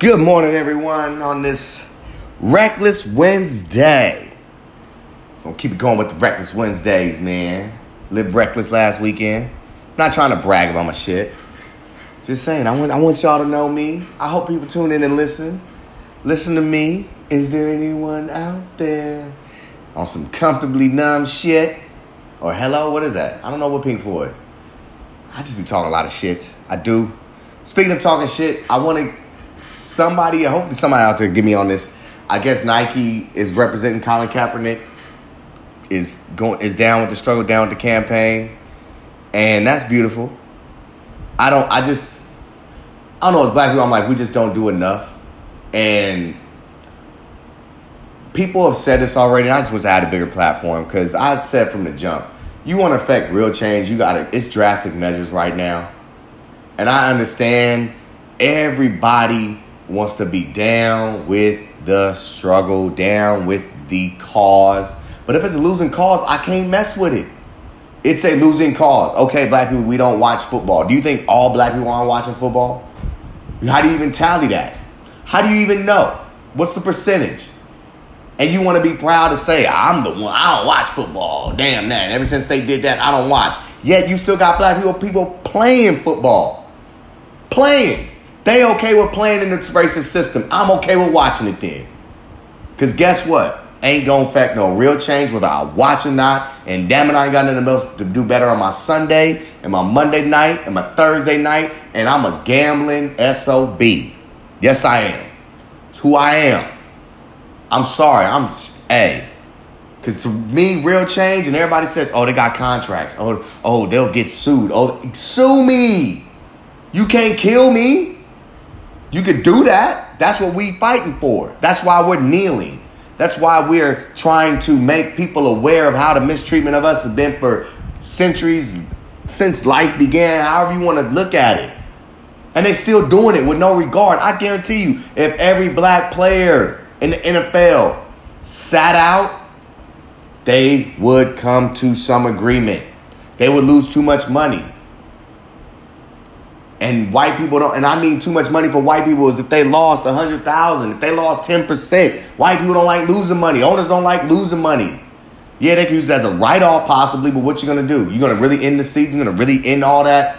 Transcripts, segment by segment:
Good morning, everyone, on this Reckless Wednesday. Gonna keep it going with the Reckless Wednesdays, man. Lived reckless last weekend. Not trying to brag about my shit. Just saying, I want, I want y'all to know me. I hope people tune in and listen. Listen to me. Is there anyone out there on some comfortably numb shit? Or hello, what is that? I don't know what Pink Floyd. I just be talking a lot of shit. I do. Speaking of talking shit, I want to somebody, hopefully somebody out there, get me on this. I guess Nike is representing Colin Kaepernick. Is going is down with the struggle, down with the campaign, and that's beautiful. I don't. I just. I don't know. As black people, I'm like, we just don't do enough, and people have said this already. And I just wish I had a bigger platform because I said from the jump, you want to affect real change, you got to. It's drastic measures right now, and I understand everybody wants to be down with the struggle, down with the cause. But if it's a losing cause, I can't mess with it. It's a losing cause. Okay, black people, we don't watch football. Do you think all black people aren't watching football? How do you even tally that? How do you even know? What's the percentage? And you want to be proud to say, I'm the one, I don't watch football. Damn that. Ever since they did that, I don't watch. Yet you still got black people, people playing football. Playing. They okay with playing in the racist system. I'm okay with watching it then. Because guess what? Ain't gonna affect no real change whether I watch or not. And damn it, I ain't got nothing else to do better on my Sunday and my Monday night and my Thursday night. And I'm a gambling SOB. Yes, I am. It's who I am. I'm sorry. I'm a. Because to me, real change, and everybody says, oh, they got contracts. Oh, oh, they'll get sued. Oh, sue me. You can't kill me. You could do that. That's what we fighting for. That's why we're kneeling. That's why we're trying to make people aware of how the mistreatment of us has been for centuries since life began, however you want to look at it. And they still doing it with no regard. I guarantee you, if every black player in the NFL sat out, they would come to some agreement. They would lose too much money. And white people don't, and I mean too much money for white people is if they lost a hundred thousand, if they lost ten percent. White people don't like losing money. Owners don't like losing money. Yeah, they can use it as a write off possibly, but what you gonna do? You gonna really end the season? You gonna really end all that?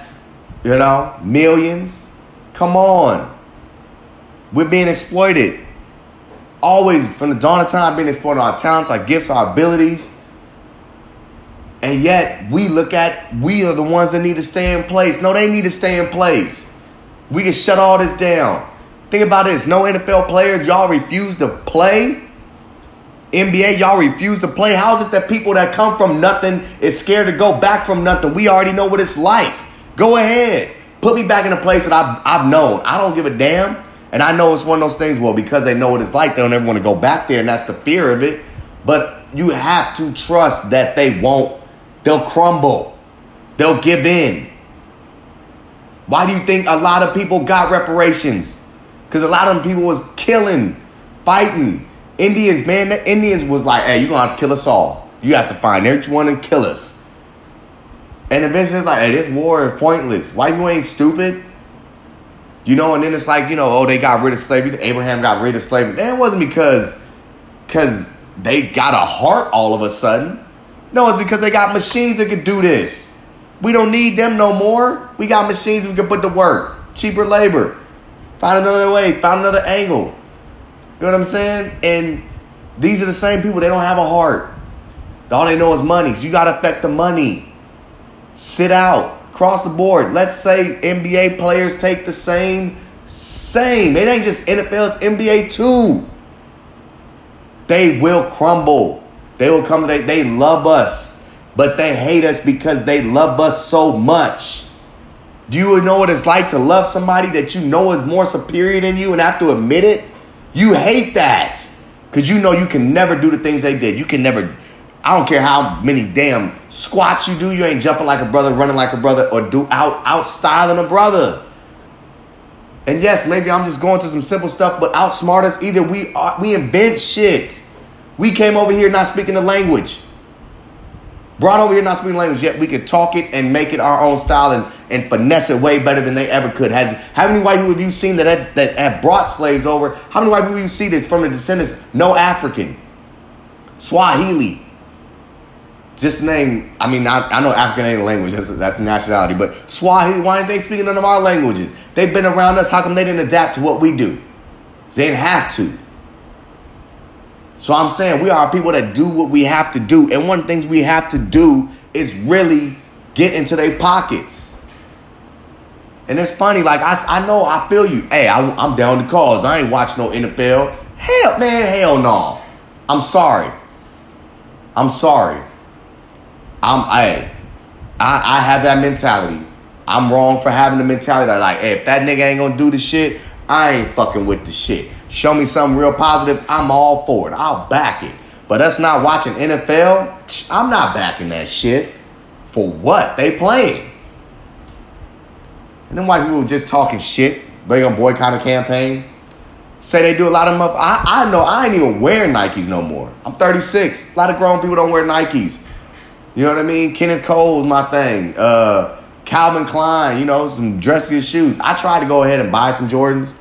You know, millions? Come on. We're being exploited. Always from the dawn of time, being exploited our talents, our gifts, our abilities. And yet we look at we are the ones that need to stay in place. No, they need to stay in place. We can shut all this down. Think about this. No NFL players, y'all refuse to play. NBA, y'all refuse to play. How is it that people that come from nothing is scared to go back from nothing? We already know what it's like. Go ahead. Put me back in a place that I've, I've known. I don't give a damn. And I know it's one of those things, well, because they know what it's like, they don't ever want to go back there, and that's the fear of it. But you have to trust that they won't They'll crumble. They'll give in. Why do you think a lot of people got reparations? Because a lot of people was killing, fighting. Indians, man, the Indians was like, hey, you're gonna have to kill us all. You have to find each one and kill us. And eventually it's like, hey, this war is pointless. Why you ain't stupid? You know, and then it's like, you know, oh, they got rid of slavery. Abraham got rid of slavery. And it wasn't because because they got a heart all of a sudden. No, it's because they got machines that can do this. We don't need them no more. We got machines we can put to work. Cheaper labor. Find another way, find another angle. You know what I'm saying? And these are the same people, they don't have a heart. All they know is money. So you got to affect the money. Sit out, Cross the board. Let's say NBA players take the same, same. It ain't just NFL, it's NBA too. They will crumble. They will come they, they love us, but they hate us because they love us so much. Do you know what it's like to love somebody that you know is more superior than you and have to admit it? You hate that because you know you can never do the things they did. You can never, I don't care how many damn squats you do, you ain't jumping like a brother, running like a brother, or do out out styling a brother. And yes, maybe I'm just going to some simple stuff, but outsmart us. Either we are, we invent shit we came over here not speaking the language. brought over here not speaking language, yet we could talk it and make it our own style and, and finesse it way better than they ever could. Has how many white people have you seen that have, that have brought slaves over? How many white people you see that's from the descendants? No African, Swahili. Just name. I mean, I, I know African ain't a language. That's that's nationality. But Swahili. Why aren't they speaking none of our languages? They've been around us. How come they didn't adapt to what we do? They didn't have to. So I'm saying we are people that do what we have to do. And one of the things we have to do is really get into their pockets. And it's funny, like I, I know I feel you. Hey, I, am down the cause. I ain't watch no NFL. Hell, man, hell no. I'm sorry. I'm sorry. I'm I, I I have that mentality. I'm wrong for having the mentality that like, hey, if that nigga ain't gonna do the shit, I ain't fucking with the shit. Show me something real positive, I'm all for it. I'll back it. But us not watching NFL, I'm not backing that shit. For what? They playing. And then white people just talking shit, bring on boycott a campaign. Say they do a lot of them. I, I know I ain't even wearing Nikes no more. I'm 36. A lot of grown people don't wear Nikes. You know what I mean? Kenneth Cole's my thing. Uh, Calvin Klein, you know, some dressier shoes. I tried to go ahead and buy some Jordans.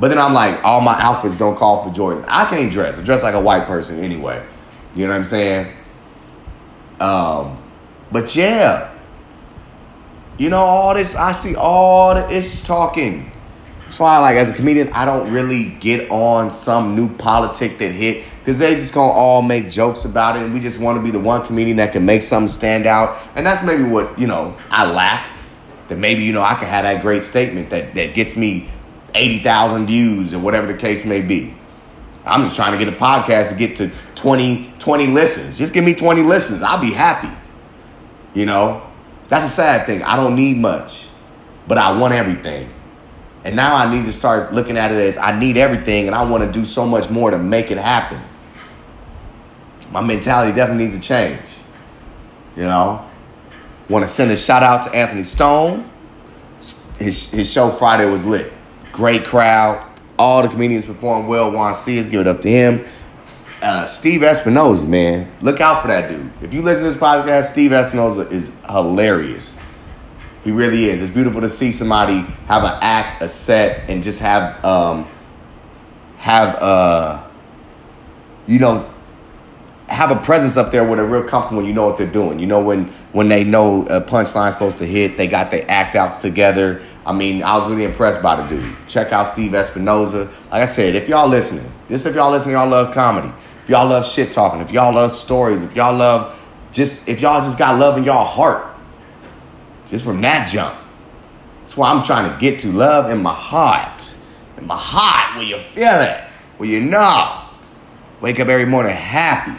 But then I'm like, all my outfits don't call for Jordan. I can't dress. I dress like a white person anyway. You know what I'm saying? Um, but yeah, you know all this. I see all the issues talking. That's why, like, as a comedian, I don't really get on some new politic that hit because they just gonna all make jokes about it, and we just want to be the one comedian that can make something stand out. And that's maybe what you know I lack. That maybe you know I can have that great statement that that gets me 80,000 views or whatever the case may be. I'm just trying to get a podcast to get to 20, 20 listens. Just give me 20 listens. I'll be happy. You know, that's a sad thing. I don't need much, but I want everything. And now I need to start looking at it as I need everything and I want to do so much more to make it happen. My mentality definitely needs to change. You know, want to send a shout out to Anthony Stone. His, his show Friday was lit. Great crowd. All the comedians performed well. See us? Give it up to him. Uh, Steve Espinosa, man, look out for that dude. If you listen to this podcast, Steve Espinosa is hilarious. He really is. It's beautiful to see somebody have an act, a set, and just have um, have uh, you know have a presence up there where they're real comfortable. You know what they're doing. You know when when they know a punchline's supposed to hit, they got their act outs together. I mean, I was really impressed by the dude. Check out Steve Espinoza. Like I said, if y'all listening, this if y'all listening, y'all love comedy. If y'all love shit talking, if y'all love stories, if y'all love just if y'all just got love in y'all heart, just from that jump. That's why I'm trying to get to love in my heart. In my heart, where you feel it, where you know. Wake up every morning happy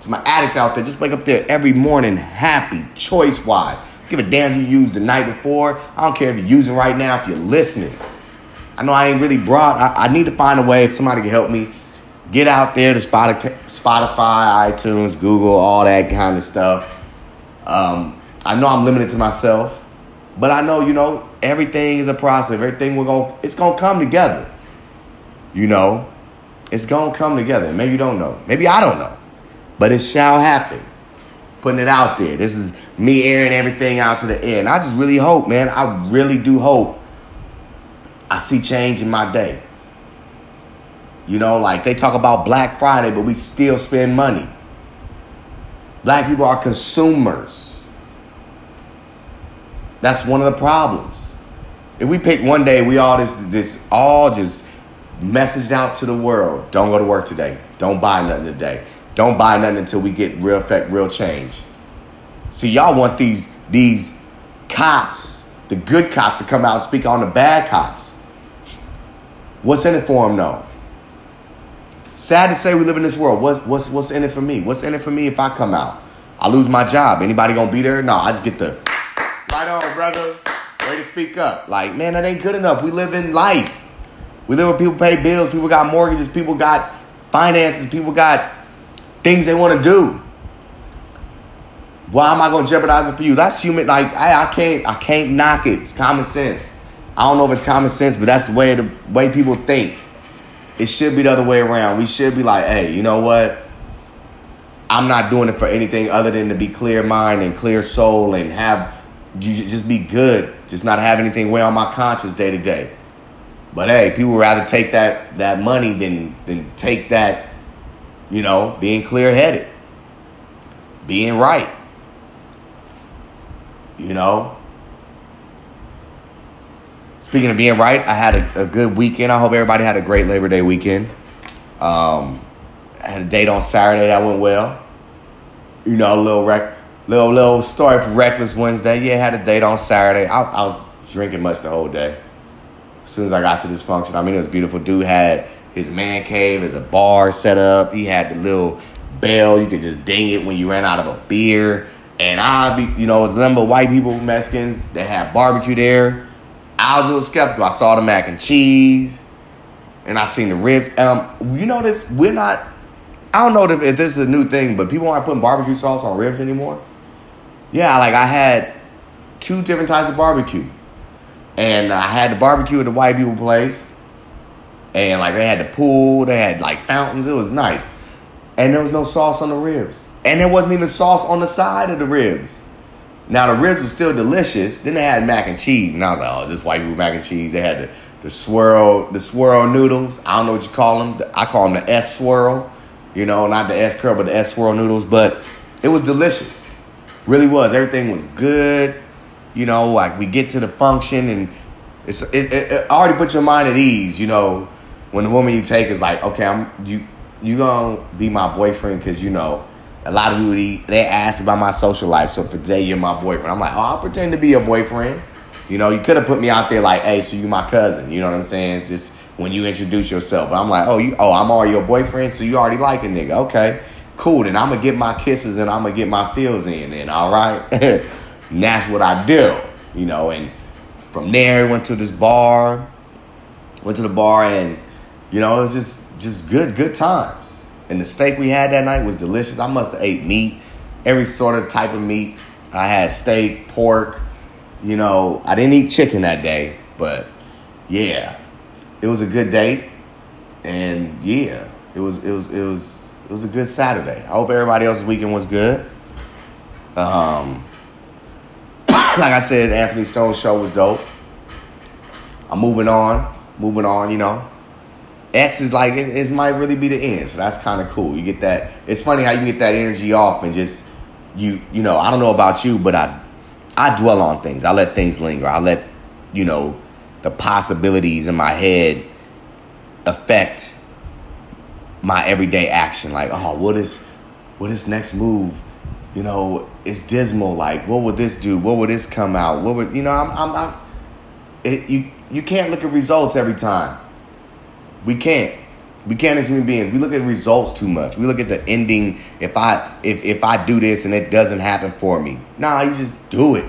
to my addicts out there, just wake up there every morning happy, choice wise. Give a damn if you used the night before. I don't care if you're using right now, if you're listening. I know I ain't really broad. I, I need to find a way if somebody can help me get out there to Spotify, iTunes, Google, all that kind of stuff. Um, I know I'm limited to myself, but I know you know everything is a process. Everything we're going, it's gonna come together. You know, it's gonna come together. Maybe you don't know. Maybe I don't know but it shall happen. Putting it out there. This is me airing everything out to the air. And I just really hope, man, I really do hope I see change in my day. You know, like they talk about Black Friday, but we still spend money. Black people are consumers. That's one of the problems. If we pick one day, we all this this all just messaged out to the world. Don't go to work today. Don't buy nothing today. Don't buy nothing until we get real effect, real change. See, y'all want these these cops, the good cops, to come out and speak on the bad cops. What's in it for them, though? Sad to say we live in this world. What's, what's, what's in it for me? What's in it for me if I come out? I lose my job. Anybody gonna be there? No, I just get the right on, brother. Way to speak up. Like, man, that ain't good enough. We live in life. We live where people pay bills, people got mortgages, people got finances, people got things they want to do. Why am I going to jeopardize it for you? That's human. Like I, I can't, I can't knock it. It's common sense. I don't know if it's common sense, but that's the way the way people think. It should be the other way around. We should be like, hey, you know what? I'm not doing it for anything other than to be clear mind and clear soul and have you just be good, just not have anything weigh on my conscience day to day. But hey, people would rather take that that money than than take that, you know, being clear headed, being right. You know. Speaking of being right, I had a, a good weekend. I hope everybody had a great Labor Day weekend. Um, I had a date on Saturday that went well. You know, a little rec- little little story for Reckless Wednesday. Yeah, I had a date on Saturday. I, I was drinking much the whole day. As soon as I got to this function, I mean, it was beautiful. Dude had his man cave as a bar set up. He had the little bell you could just ding it when you ran out of a beer. And I, be, you know, it was a number of white people, Mexicans that had barbecue there. I was a little skeptical. I saw the mac and cheese, and I seen the ribs. Um, you know this? We're not I don't know if, if this is a new thing, but people aren't putting barbecue sauce on ribs anymore. Yeah, like I had two different types of barbecue. And I had the barbecue at the white people place. And like they had the pool, they had like fountains. It was nice. And there was no sauce on the ribs. And there wasn't even sauce on the side of the ribs. Now the ribs were still delicious. Then they had mac and cheese. And I was like, oh, this white people mac and cheese. They had the, the swirl, the swirl noodles. I don't know what you call them. I call them the S swirl. You know, not the S curl, but the S swirl noodles. But it was delicious. Really was. Everything was good. You know, like we get to the function and it's it, it, it already put your mind at ease. You know, when the woman you take is like, okay, I'm you you gonna be my boyfriend because you know a lot of people they ask about my social life. So for today you're my boyfriend. I'm like, oh, I'll pretend to be your boyfriend. You know, you could have put me out there like, hey, so you my cousin. You know what I'm saying? It's just when you introduce yourself. But I'm like, oh, you, oh, I'm already your boyfriend, so you already like a nigga. Okay, cool. Then I'm gonna get my kisses and I'm gonna get my feels in. Then all right, and that's what I do. You know, and from there went to this bar, went to the bar, and you know it was just just good good times. And the steak we had that night was delicious. I must have ate meat, every sort of type of meat. I had steak, pork. You know, I didn't eat chicken that day, but yeah, it was a good date, and yeah, it was it was it was it was a good Saturday. I hope everybody else's weekend was good. Um, like I said, Anthony Stone's show was dope. I'm moving on, moving on. You know, X is like it, it might really be the end, so that's kind of cool. You get that. It's funny how you get that energy off and just you you know. I don't know about you, but I I dwell on things. I let things linger. I let you know the possibilities in my head affect my everyday action. Like, oh, what is what is next move? You know, it's dismal. Like, what would this do? What would this come out? What would you know? I'm, I'm, I'm it, you you can't look at results every time. We can't. We can't as human beings. We look at results too much. We look at the ending. If I if if I do this and it doesn't happen for me, nah, you just do it.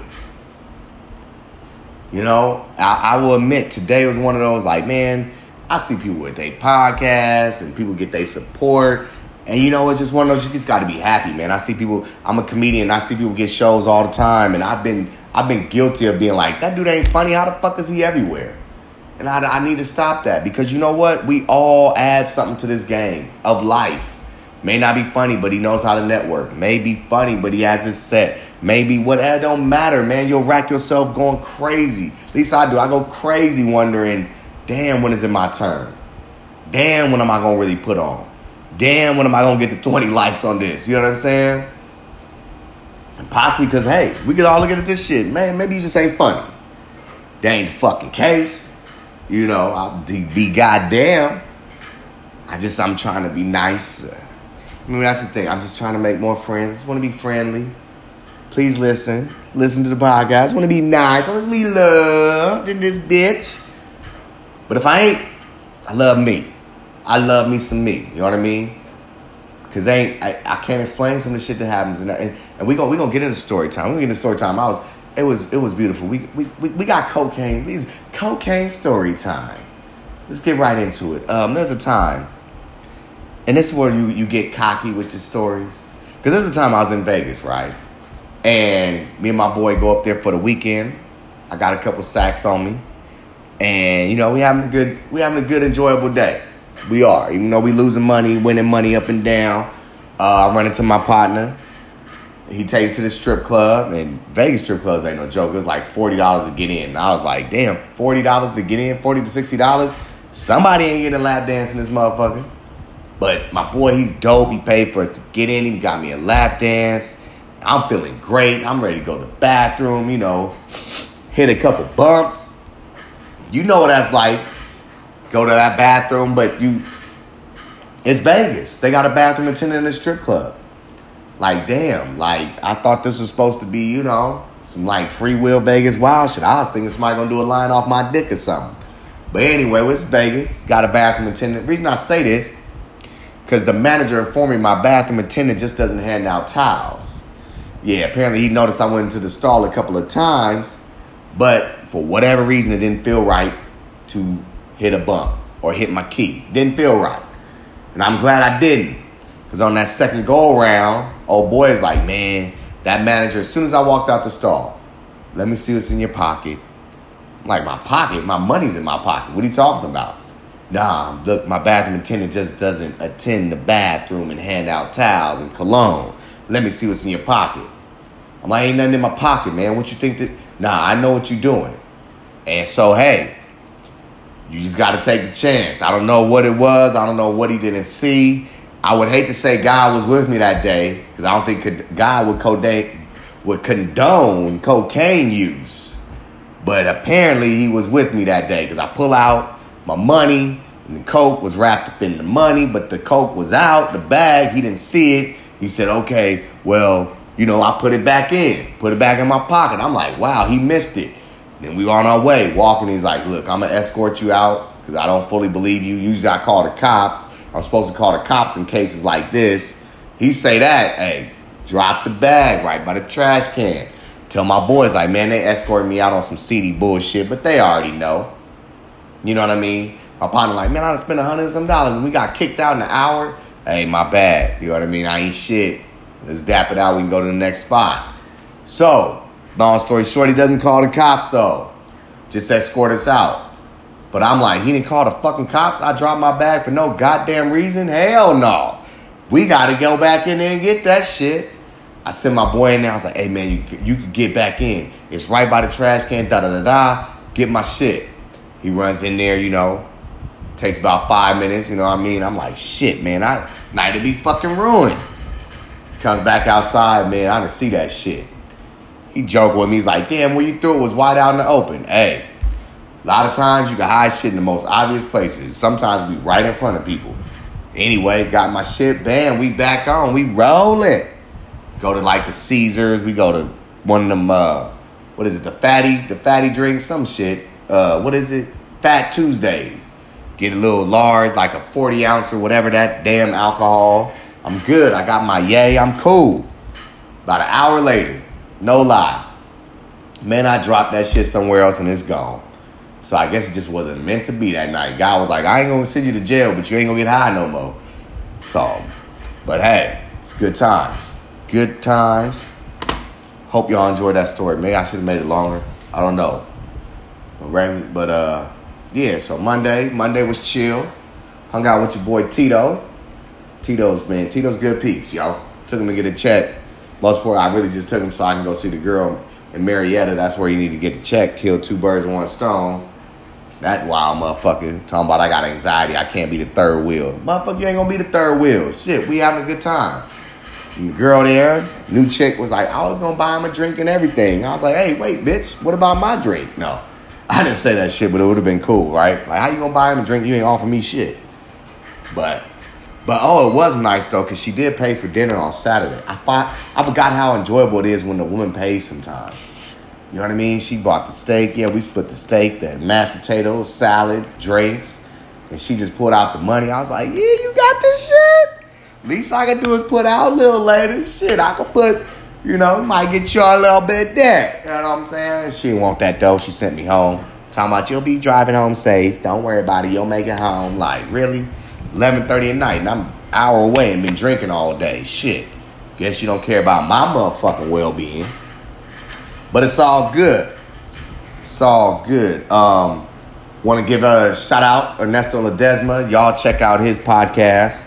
You know, I, I will admit today was one of those like, man, I see people with their podcasts and people get their support. And you know, it's just one of those you just gotta be happy, man. I see people, I'm a comedian, I see people get shows all the time, and I've been I've been guilty of being like, that dude ain't funny. How the fuck is he everywhere? And I, I need to stop that because you know what? We all add something to this game of life. May not be funny, but he knows how to network. May be funny, but he has his set. Maybe whatever don't matter, man. You'll rack yourself going crazy. At least I do. I go crazy wondering, damn, when is it my turn? Damn, when am I gonna really put on? Damn, when am I gonna get the 20 likes on this? You know what I'm saying? And possibly because, hey, we could all look at this shit. Man, maybe you just ain't funny. That ain't the fucking case. You know, I'll be goddamn. I just, I'm trying to be nice. I mean, that's the thing. I'm just trying to make more friends. I just want to be friendly. Please listen. Listen to the podcast. I want to be nice. I want to be loved in this bitch. But if I ain't, I love me. I love me some me. You know what I mean? Cause I ain't, I, can't explain some of the shit that happens, and and, and we gonna we gonna get into story time. We gonna get into story time. I was it was it was beautiful. We we we, we got cocaine. We cocaine story time. Let's get right into it. Um, there's a time, and this is where you you get cocky with your stories. Cause there's a time I was in Vegas, right? And me and my boy go up there for the weekend. I got a couple sacks on me. And you know, we having a good we having a good enjoyable day. We are. Even though we losing money, winning money up and down. Uh, I run into my partner. He takes to the strip club, and Vegas strip clubs ain't no joke. It was like forty dollars to get in. And I was like, damn, forty dollars to get in, forty to sixty dollars. Somebody ain't getting a lap dance in this motherfucker. But my boy, he's dope. He paid for us to get in. He got me a lap dance. I'm feeling great. I'm ready to go to the bathroom. You know, hit a couple bumps. You know what that's like. Go to that bathroom, but you, it's Vegas. They got a bathroom attendant in the strip club. Like, damn, like, I thought this was supposed to be, you know, some like free will Vegas wild shit. I was thinking somebody gonna do a line off my dick or something. But anyway, it's Vegas. Got a bathroom attendant. reason I say this, because the manager informed me my bathroom attendant just doesn't hand out towels. Yeah, apparently he noticed I went into the stall a couple of times, but for whatever reason, it didn't feel right to hit a bump or hit my key. Didn't feel right. And I'm glad I didn't. Because on that second go around, old boy is like, man, that manager, as soon as I walked out the stall, let me see what's in your pocket. I'm like, my pocket? My money's in my pocket. What are you talking about? Nah, look, my bathroom attendant just doesn't attend the bathroom and hand out towels and cologne. Let me see what's in your pocket. I'm like, ain't nothing in my pocket, man. What you think that? Nah, I know what you're doing. And so, hey, you just got to take the chance. I don't know what it was. I don't know what he didn't see. I would hate to say God was with me that day because I don't think God would condone, would condone cocaine use. But apparently he was with me that day because I pull out my money and the coke was wrapped up in the money, but the coke was out the bag. He didn't see it. He said, "Okay, well, you know, I put it back in, put it back in my pocket." I'm like, "Wow, he missed it." Then we were on our way walking. He's like, "Look, I'm gonna escort you out because I don't fully believe you. Usually, I call the cops." I'm supposed to call the cops in cases like this. He say that, hey, drop the bag right by the trash can. Tell my boys, like, man, they escorted me out on some seedy bullshit, but they already know. You know what I mean? My partner like, man, I done spent a hundred some dollars and we got kicked out in an hour. Hey, my bad. You know what I mean? I ain't shit. Let's dap it out. We can go to the next spot. So, long story short, he doesn't call the cops though. Just escort us out. But I'm like, he didn't call the fucking cops. I dropped my bag for no goddamn reason. Hell no. We got to go back in there and get that shit. I sent my boy in there. I was like, hey man, you you could get back in. It's right by the trash can. Da da da da. Get my shit. He runs in there. You know, takes about five minutes. You know what I mean? I'm like, shit, man. I night to be fucking ruined. Comes back outside, man. I didn't see that shit. He joked with me. He's like, damn, where you threw it was wide out in the open. Hey, a lot of times you can hide shit in the most obvious places. Sometimes we right in front of people. Anyway, got my shit, bam, we back on, we rolling. Go to like the Caesars, we go to one of them uh what is it, the fatty, the fatty drink, some shit. Uh what is it? Fat Tuesdays. Get a little large, like a 40 ounce or whatever that damn alcohol. I'm good. I got my yay, I'm cool. About an hour later, no lie. Man, I dropped that shit somewhere else and it's gone. So I guess it just wasn't meant to be that night. God was like, I ain't gonna send you to jail, but you ain't gonna get high no more. So, but hey, it's good times. Good times. Hope y'all enjoyed that story. Maybe I should have made it longer. I don't know. But, but uh, yeah. So Monday, Monday was chill. Hung out with your boy Tito. Tito's man, Tito's good peeps, yo. Took him to get a check. Most part, I really just took him so I can go see the girl in Marietta. That's where you need to get the check. Kill two birds with one stone. That wild motherfucker talking about I got anxiety. I can't be the third wheel. Motherfucker, you ain't gonna be the third wheel. Shit, we having a good time. And the girl there, new chick, was like, I was gonna buy him a drink and everything. I was like, hey, wait, bitch, what about my drink? No, I didn't say that shit, but it would have been cool, right? Like, how you gonna buy him a drink? You ain't offer me shit. But, but oh, it was nice though, cause she did pay for dinner on Saturday. I thought I forgot how enjoyable it is when the woman pays sometimes. You know what I mean? She bought the steak. Yeah, we split the steak, the mashed potatoes, salad, drinks. And she just pulled out the money. I was like, yeah, you got this shit? Least I can do is put out a little later. Shit, I could put, you know, might get you a little bit there. You know what I'm saying? She didn't want that dough. She sent me home. Talking about you'll be driving home safe. Don't worry about it. You'll make it home. Like, really? 11.30 at night. And I'm an hour away and been drinking all day. Shit. Guess you don't care about my motherfucking well-being. But it's all good. It's all good. Um, Want to give a shout out Ernesto Ledesma. Y'all check out his podcast.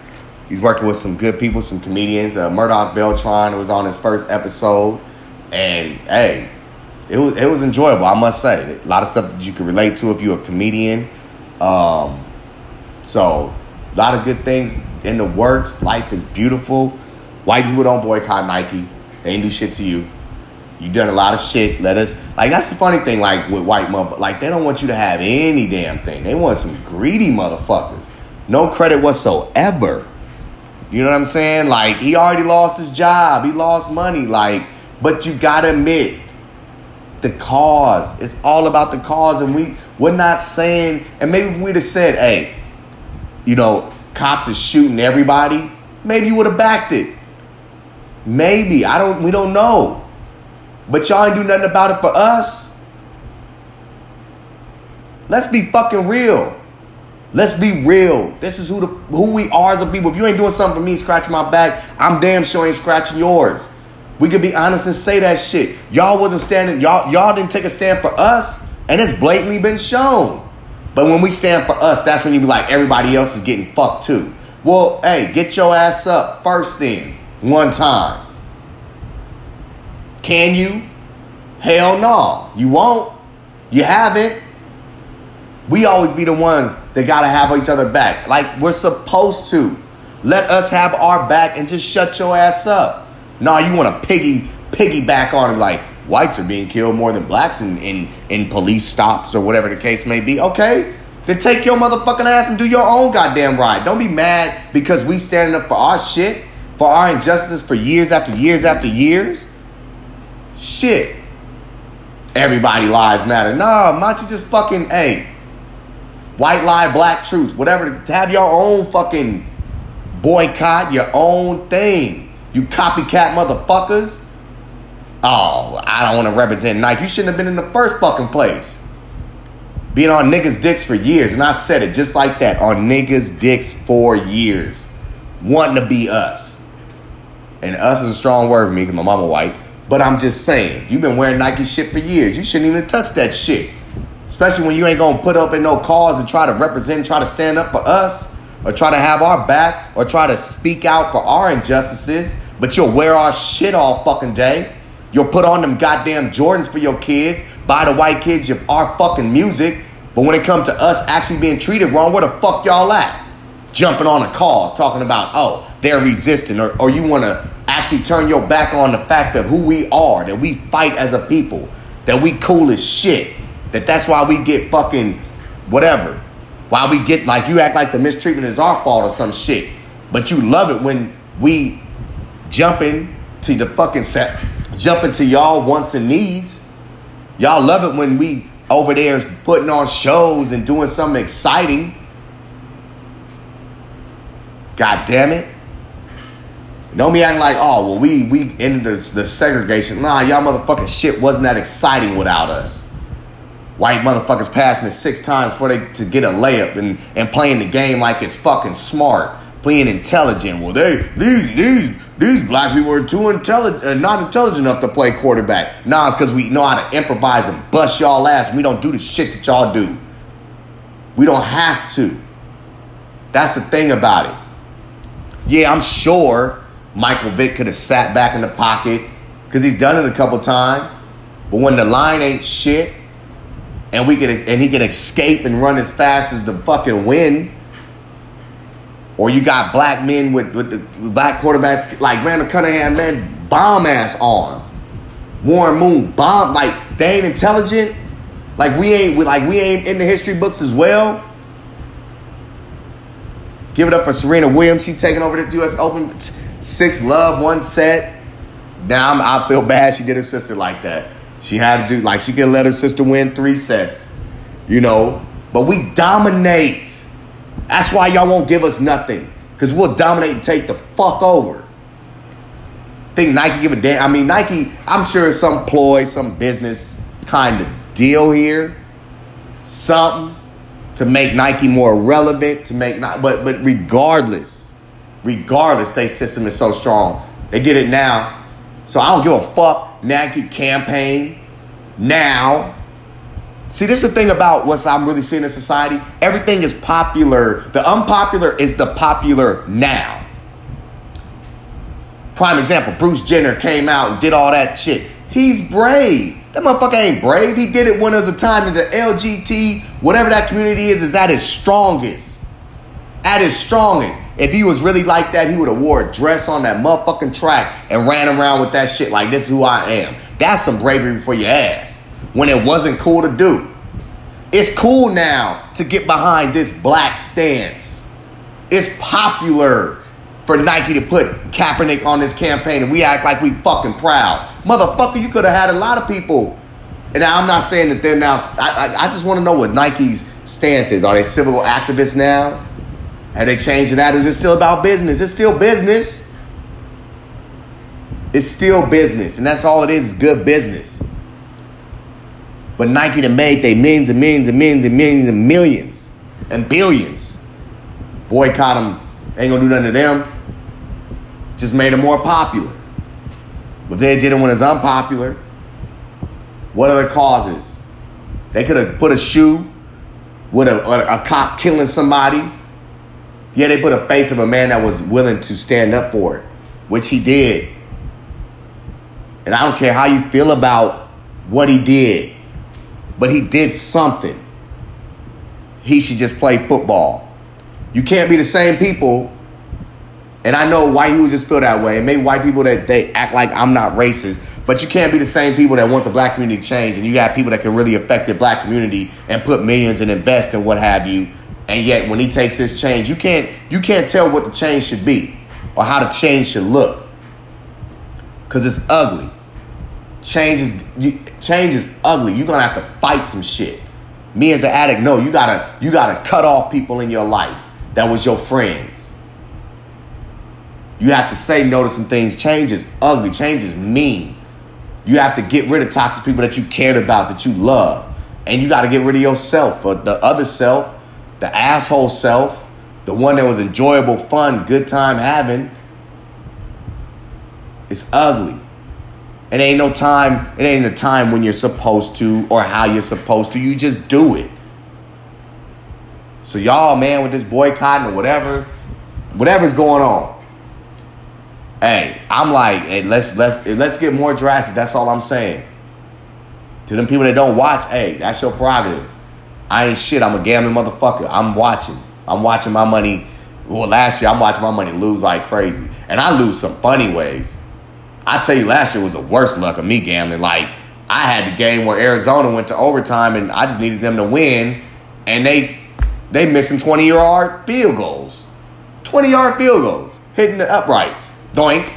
He's working with some good people, some comedians. Uh, Murdoch Beltran was on his first episode, and hey, it was it was enjoyable. I must say, a lot of stuff that you can relate to if you're a comedian. Um, so, a lot of good things in the works. Life is beautiful. White people don't boycott Nike. They ain't do shit to you. You done a lot of shit. Let us like that's the funny thing. Like with white mother, like they don't want you to have any damn thing. They want some greedy motherfuckers. No credit whatsoever. You know what I'm saying? Like he already lost his job. He lost money. Like, but you gotta admit the cause. It's all about the cause, and we we're not saying. And maybe if we'd have said, "Hey, you know, cops are shooting everybody," maybe you would have backed it. Maybe I don't. We don't know. But y'all ain't do nothing about it for us. Let's be fucking real. Let's be real. This is who the who we are as a people. If you ain't doing something for me, scratching my back, I'm damn sure ain't scratching yours. We could be honest and say that shit. Y'all wasn't standing, y'all, y'all didn't take a stand for us, and it's blatantly been shown. But when we stand for us, that's when you be like, everybody else is getting fucked too. Well, hey, get your ass up first thing, one time. Can you? Hell no. You won't. You haven't. We always be the ones that gotta have each other back. Like we're supposed to. Let us have our back and just shut your ass up. Nah, you wanna piggy piggyback on it like whites are being killed more than blacks in, in, in police stops or whatever the case may be. Okay. Then take your motherfucking ass and do your own goddamn ride. Don't be mad because we standing up for our shit, for our injustice for years after years after years. Shit. Everybody lives matter. Nah, why don't you just fucking, hey, white lie, black truth, whatever. Have your own fucking boycott, your own thing. You copycat motherfuckers. Oh, I don't want to represent Nike. You shouldn't have been in the first fucking place. Being on niggas' dicks for years, and I said it just like that on niggas' dicks for years, wanting to be us. And us is a strong word for me because my mama white. But I'm just saying, you've been wearing Nike shit for years. You shouldn't even touch that shit. Especially when you ain't gonna put up in no cause and try to represent, try to stand up for us, or try to have our back, or try to speak out for our injustices, but you'll wear our shit all fucking day. You'll put on them goddamn Jordans for your kids, buy the white kids your, our fucking music, but when it comes to us actually being treated wrong, where the fuck y'all at? Jumping on a cause, talking about, oh, they're resisting, or, or you wanna actually turn your back on the fact of who we are, that we fight as a people, that we cool as shit, that that's why we get fucking whatever. Why we get like you act like the mistreatment is our fault or some shit. But you love it when we jumping to the fucking set, jumping to y'all wants and needs. Y'all love it when we over there putting on shows and doing something exciting. God damn it. Don't be acting like, oh, well, we we ended the, the segregation. Nah, y'all motherfucking shit wasn't that exciting without us. White motherfuckers passing it six times for they to get a layup and, and playing the game like it's fucking smart, being intelligent. Well, they these these these black people are too intelligent, uh, not intelligent enough to play quarterback. Nah, it's because we know how to improvise and bust y'all ass. We don't do the shit that y'all do. We don't have to. That's the thing about it. Yeah, I'm sure Michael Vick could have sat back in the pocket because he's done it a couple times. But when the line ain't shit, and we can and he can escape and run as fast as the fucking wind, or you got black men with with the black quarterbacks like Randall Cunningham, man, bomb ass arm. Warren Moon, bomb like they ain't intelligent. Like we ain't like we ain't in the history books as well. Give it up for Serena Williams. She taking over this U.S. Open. Six love, one set. Now I feel bad she did her sister like that. She had to do like she could let her sister win three sets, you know. But we dominate. That's why y'all won't give us nothing, cause we'll dominate and take the fuck over. Think Nike give a damn? I mean, Nike. I'm sure it's some ploy, some business kind of deal here, something to make Nike more relevant, to make not. But but regardless regardless, their system is so strong. They did it now. So I don't give a fuck Nike campaign now. See, this is the thing about what I'm really seeing in society. Everything is popular. The unpopular is the popular now. Prime example, Bruce Jenner came out and did all that shit. He's brave. That motherfucker ain't brave. He did it when there's a time that the LGT, whatever that community is, is at its strongest. At his strongest. If he was really like that, he would have wore a dress on that motherfucking track and ran around with that shit like this is who I am. That's some bravery for your ass. When it wasn't cool to do. It's cool now to get behind this black stance. It's popular for Nike to put Kaepernick on this campaign and we act like we fucking proud. Motherfucker, you could have had a lot of people. And I'm not saying that they're now. I, I, I just want to know what Nike's stance is. Are they civil activists now? Have they changed that? Is it still about business? It's still business. It's still business. And that's all it is, is good business. But Nike to make they millions and millions and millions and millions and millions and billions. Boycott them. Ain't gonna do nothing to them. Just made them more popular. But they did it when it's unpopular. What are the causes? They could have put a shoe with a, a, a, cop killing somebody. Yeah, they put a face of a man that was willing to stand up for it, which he did. And I don't care how you feel about what he did, but he did something. He should just play football. You can't be the same people and I know white people just feel that way. And maybe white people that they act like I'm not racist. But you can't be the same people that want the black community to change. And you got people that can really affect the black community and put millions and invest in what have you. And yet when he takes his change, you can't you can't tell what the change should be or how the change should look. Cause it's ugly. Change is you, change is ugly. You're gonna have to fight some shit. Me as an addict, no, you gotta you gotta cut off people in your life that was your friends you have to say no to some things. Change is ugly. Change is mean. You have to get rid of toxic people that you cared about, that you love. And you got to get rid of yourself, or the other self, the asshole self, the one that was enjoyable, fun, good time having. It's ugly. It ain't no time, it ain't a time when you're supposed to or how you're supposed to. You just do it. So y'all, man, with this boycotting or whatever, whatever's going on, Hey, I'm like, hey, let's let's let's get more drastic. That's all I'm saying. To them people that don't watch, hey, that's your prerogative. I ain't shit. I'm a gambling motherfucker. I'm watching. I'm watching my money. Well, last year I'm watching my money lose like crazy, and I lose some funny ways. I tell you, last year was the worst luck of me gambling. Like I had the game where Arizona went to overtime, and I just needed them to win, and they they missing 20 yard field goals, 20 yard field goals, hitting the uprights. Doink.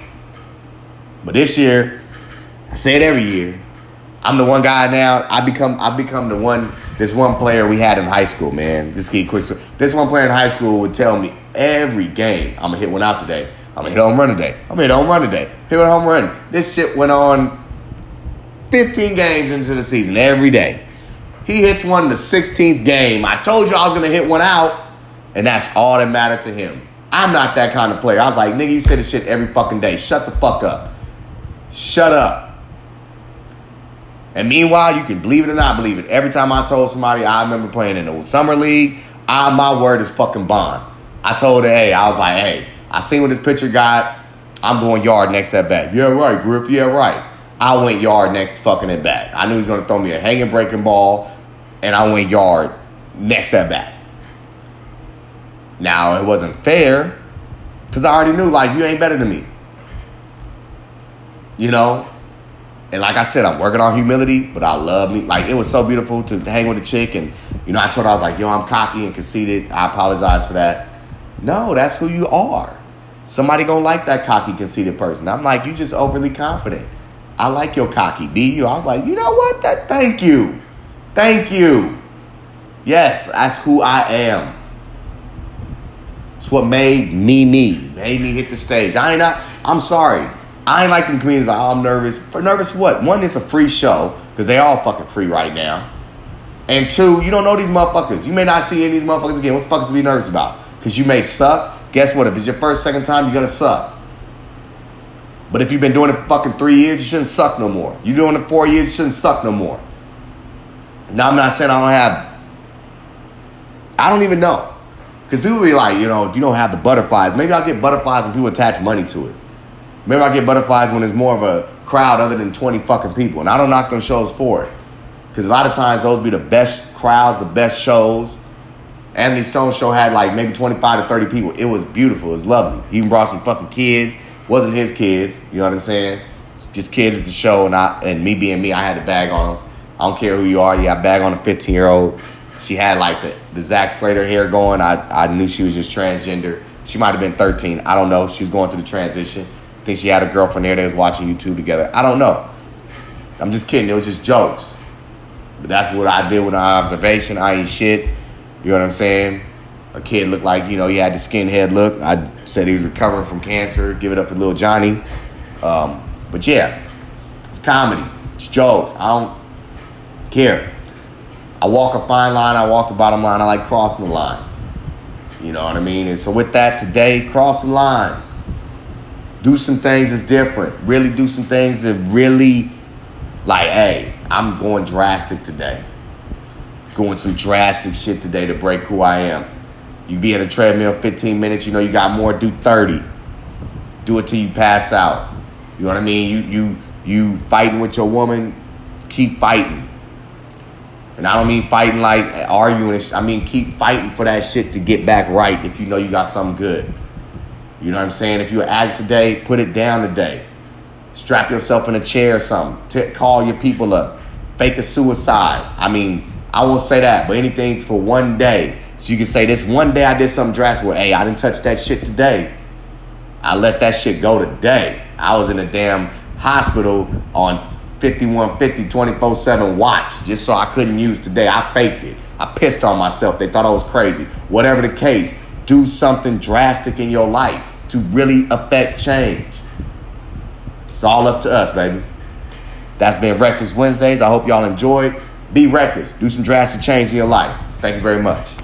But this year, I say it every year. I'm the one guy now. I become I become the one. This one player we had in high school, man. Just keep quick. This one player in high school would tell me every game, I'm gonna hit one out today. I'm gonna hit home run today. I'm gonna hit home run today. Hit a home run. This shit went on 15 games into the season every day. He hits one in the 16th game. I told you I was gonna hit one out, and that's all that mattered to him. I'm not that kind of player. I was like, nigga, you say this shit every fucking day. Shut the fuck up. Shut up. And meanwhile, you can believe it or not believe it. Every time I told somebody I remember playing in the summer league, I, my word is fucking bond. I told her, hey, I was like, hey, I seen what this pitcher got. I'm going yard next at bat. Yeah, right, Griff. Yeah, right. I went yard next fucking at bat. I knew he was going to throw me a hanging breaking ball, and I went yard next at bat. Now, it wasn't fair because I already knew, like, you ain't better than me. You know? And like I said, I'm working on humility, but I love me. Like, it was so beautiful to hang with a chick. And, you know, I told her, I was like, yo, I'm cocky and conceited. I apologize for that. No, that's who you are. Somebody gonna like that cocky, conceited person. I'm like, you just overly confident. I like your cocky. Be you. I was like, you know what? That thank you. Thank you. Yes, that's who I am. It's what made me me, made me hit the stage. I ain't not. I'm sorry. I ain't like them comedians. Like, oh, I'm nervous. For nervous what? One, it's a free show because they all fucking free right now. And two, you don't know these motherfuckers. You may not see any of these motherfuckers again. What the fuck is to be nervous about? Because you may suck. Guess what? If it's your first, second time, you're gonna suck. But if you've been doing it for fucking three years, you shouldn't suck no more. You're doing it four years, you shouldn't suck no more. Now I'm not saying I don't have. I don't even know. Because people be like, you know, if you don't have the butterflies, maybe I'll get butterflies and people attach money to it. Remember, I get butterflies when there's more of a crowd other than 20 fucking people. And I don't knock those shows for it. Because a lot of times those be the best crowds, the best shows. Anthony Stone show had like maybe 25 to 30 people. It was beautiful. It was lovely. He even brought some fucking kids. Wasn't his kids. You know what I'm saying? Just kids at the show. And, I, and me being me, I had a bag on them. I don't care who you are. Yeah, I bag on a 15 year old. She had like the, the Zack Slater hair going. I, I knew she was just transgender. She might have been 13. I don't know. She was going through the transition. Think she had a girlfriend there that was watching YouTube together. I don't know. I'm just kidding. It was just jokes. But that's what I did with an observation. I ain't shit. You know what I'm saying? A kid looked like, you know, he had the skinhead look. I said he was recovering from cancer. Give it up for little Johnny. Um, but yeah, it's comedy. It's jokes. I don't care. I walk a fine line. I walk the bottom line. I like crossing the line. You know what I mean? And so with that, today, crossing lines. Do some things that's different. Really do some things that really, like, hey, I'm going drastic today. Going some drastic shit today to break who I am. You be at a treadmill 15 minutes, you know you got more, do 30. Do it till you pass out. You know what I mean? You you you fighting with your woman, keep fighting. And I don't mean fighting like arguing. I mean keep fighting for that shit to get back right if you know you got something good. You know what I'm saying? If an addict today, put it down today. Strap yourself in a chair or something. T- call your people up. Fake a suicide. I mean, I won't say that, but anything for one day. So you can say this one day I did something drastic where, hey, I didn't touch that shit today. I let that shit go today. I was in a damn hospital on 5150 24 7 watch just so I couldn't use today. I faked it. I pissed on myself. They thought I was crazy. Whatever the case, do something drastic in your life to really affect change. It's all up to us, baby. That's been Reckless Wednesdays. I hope y'all enjoyed. Be reckless. Do some drastic change in your life. Thank you very much.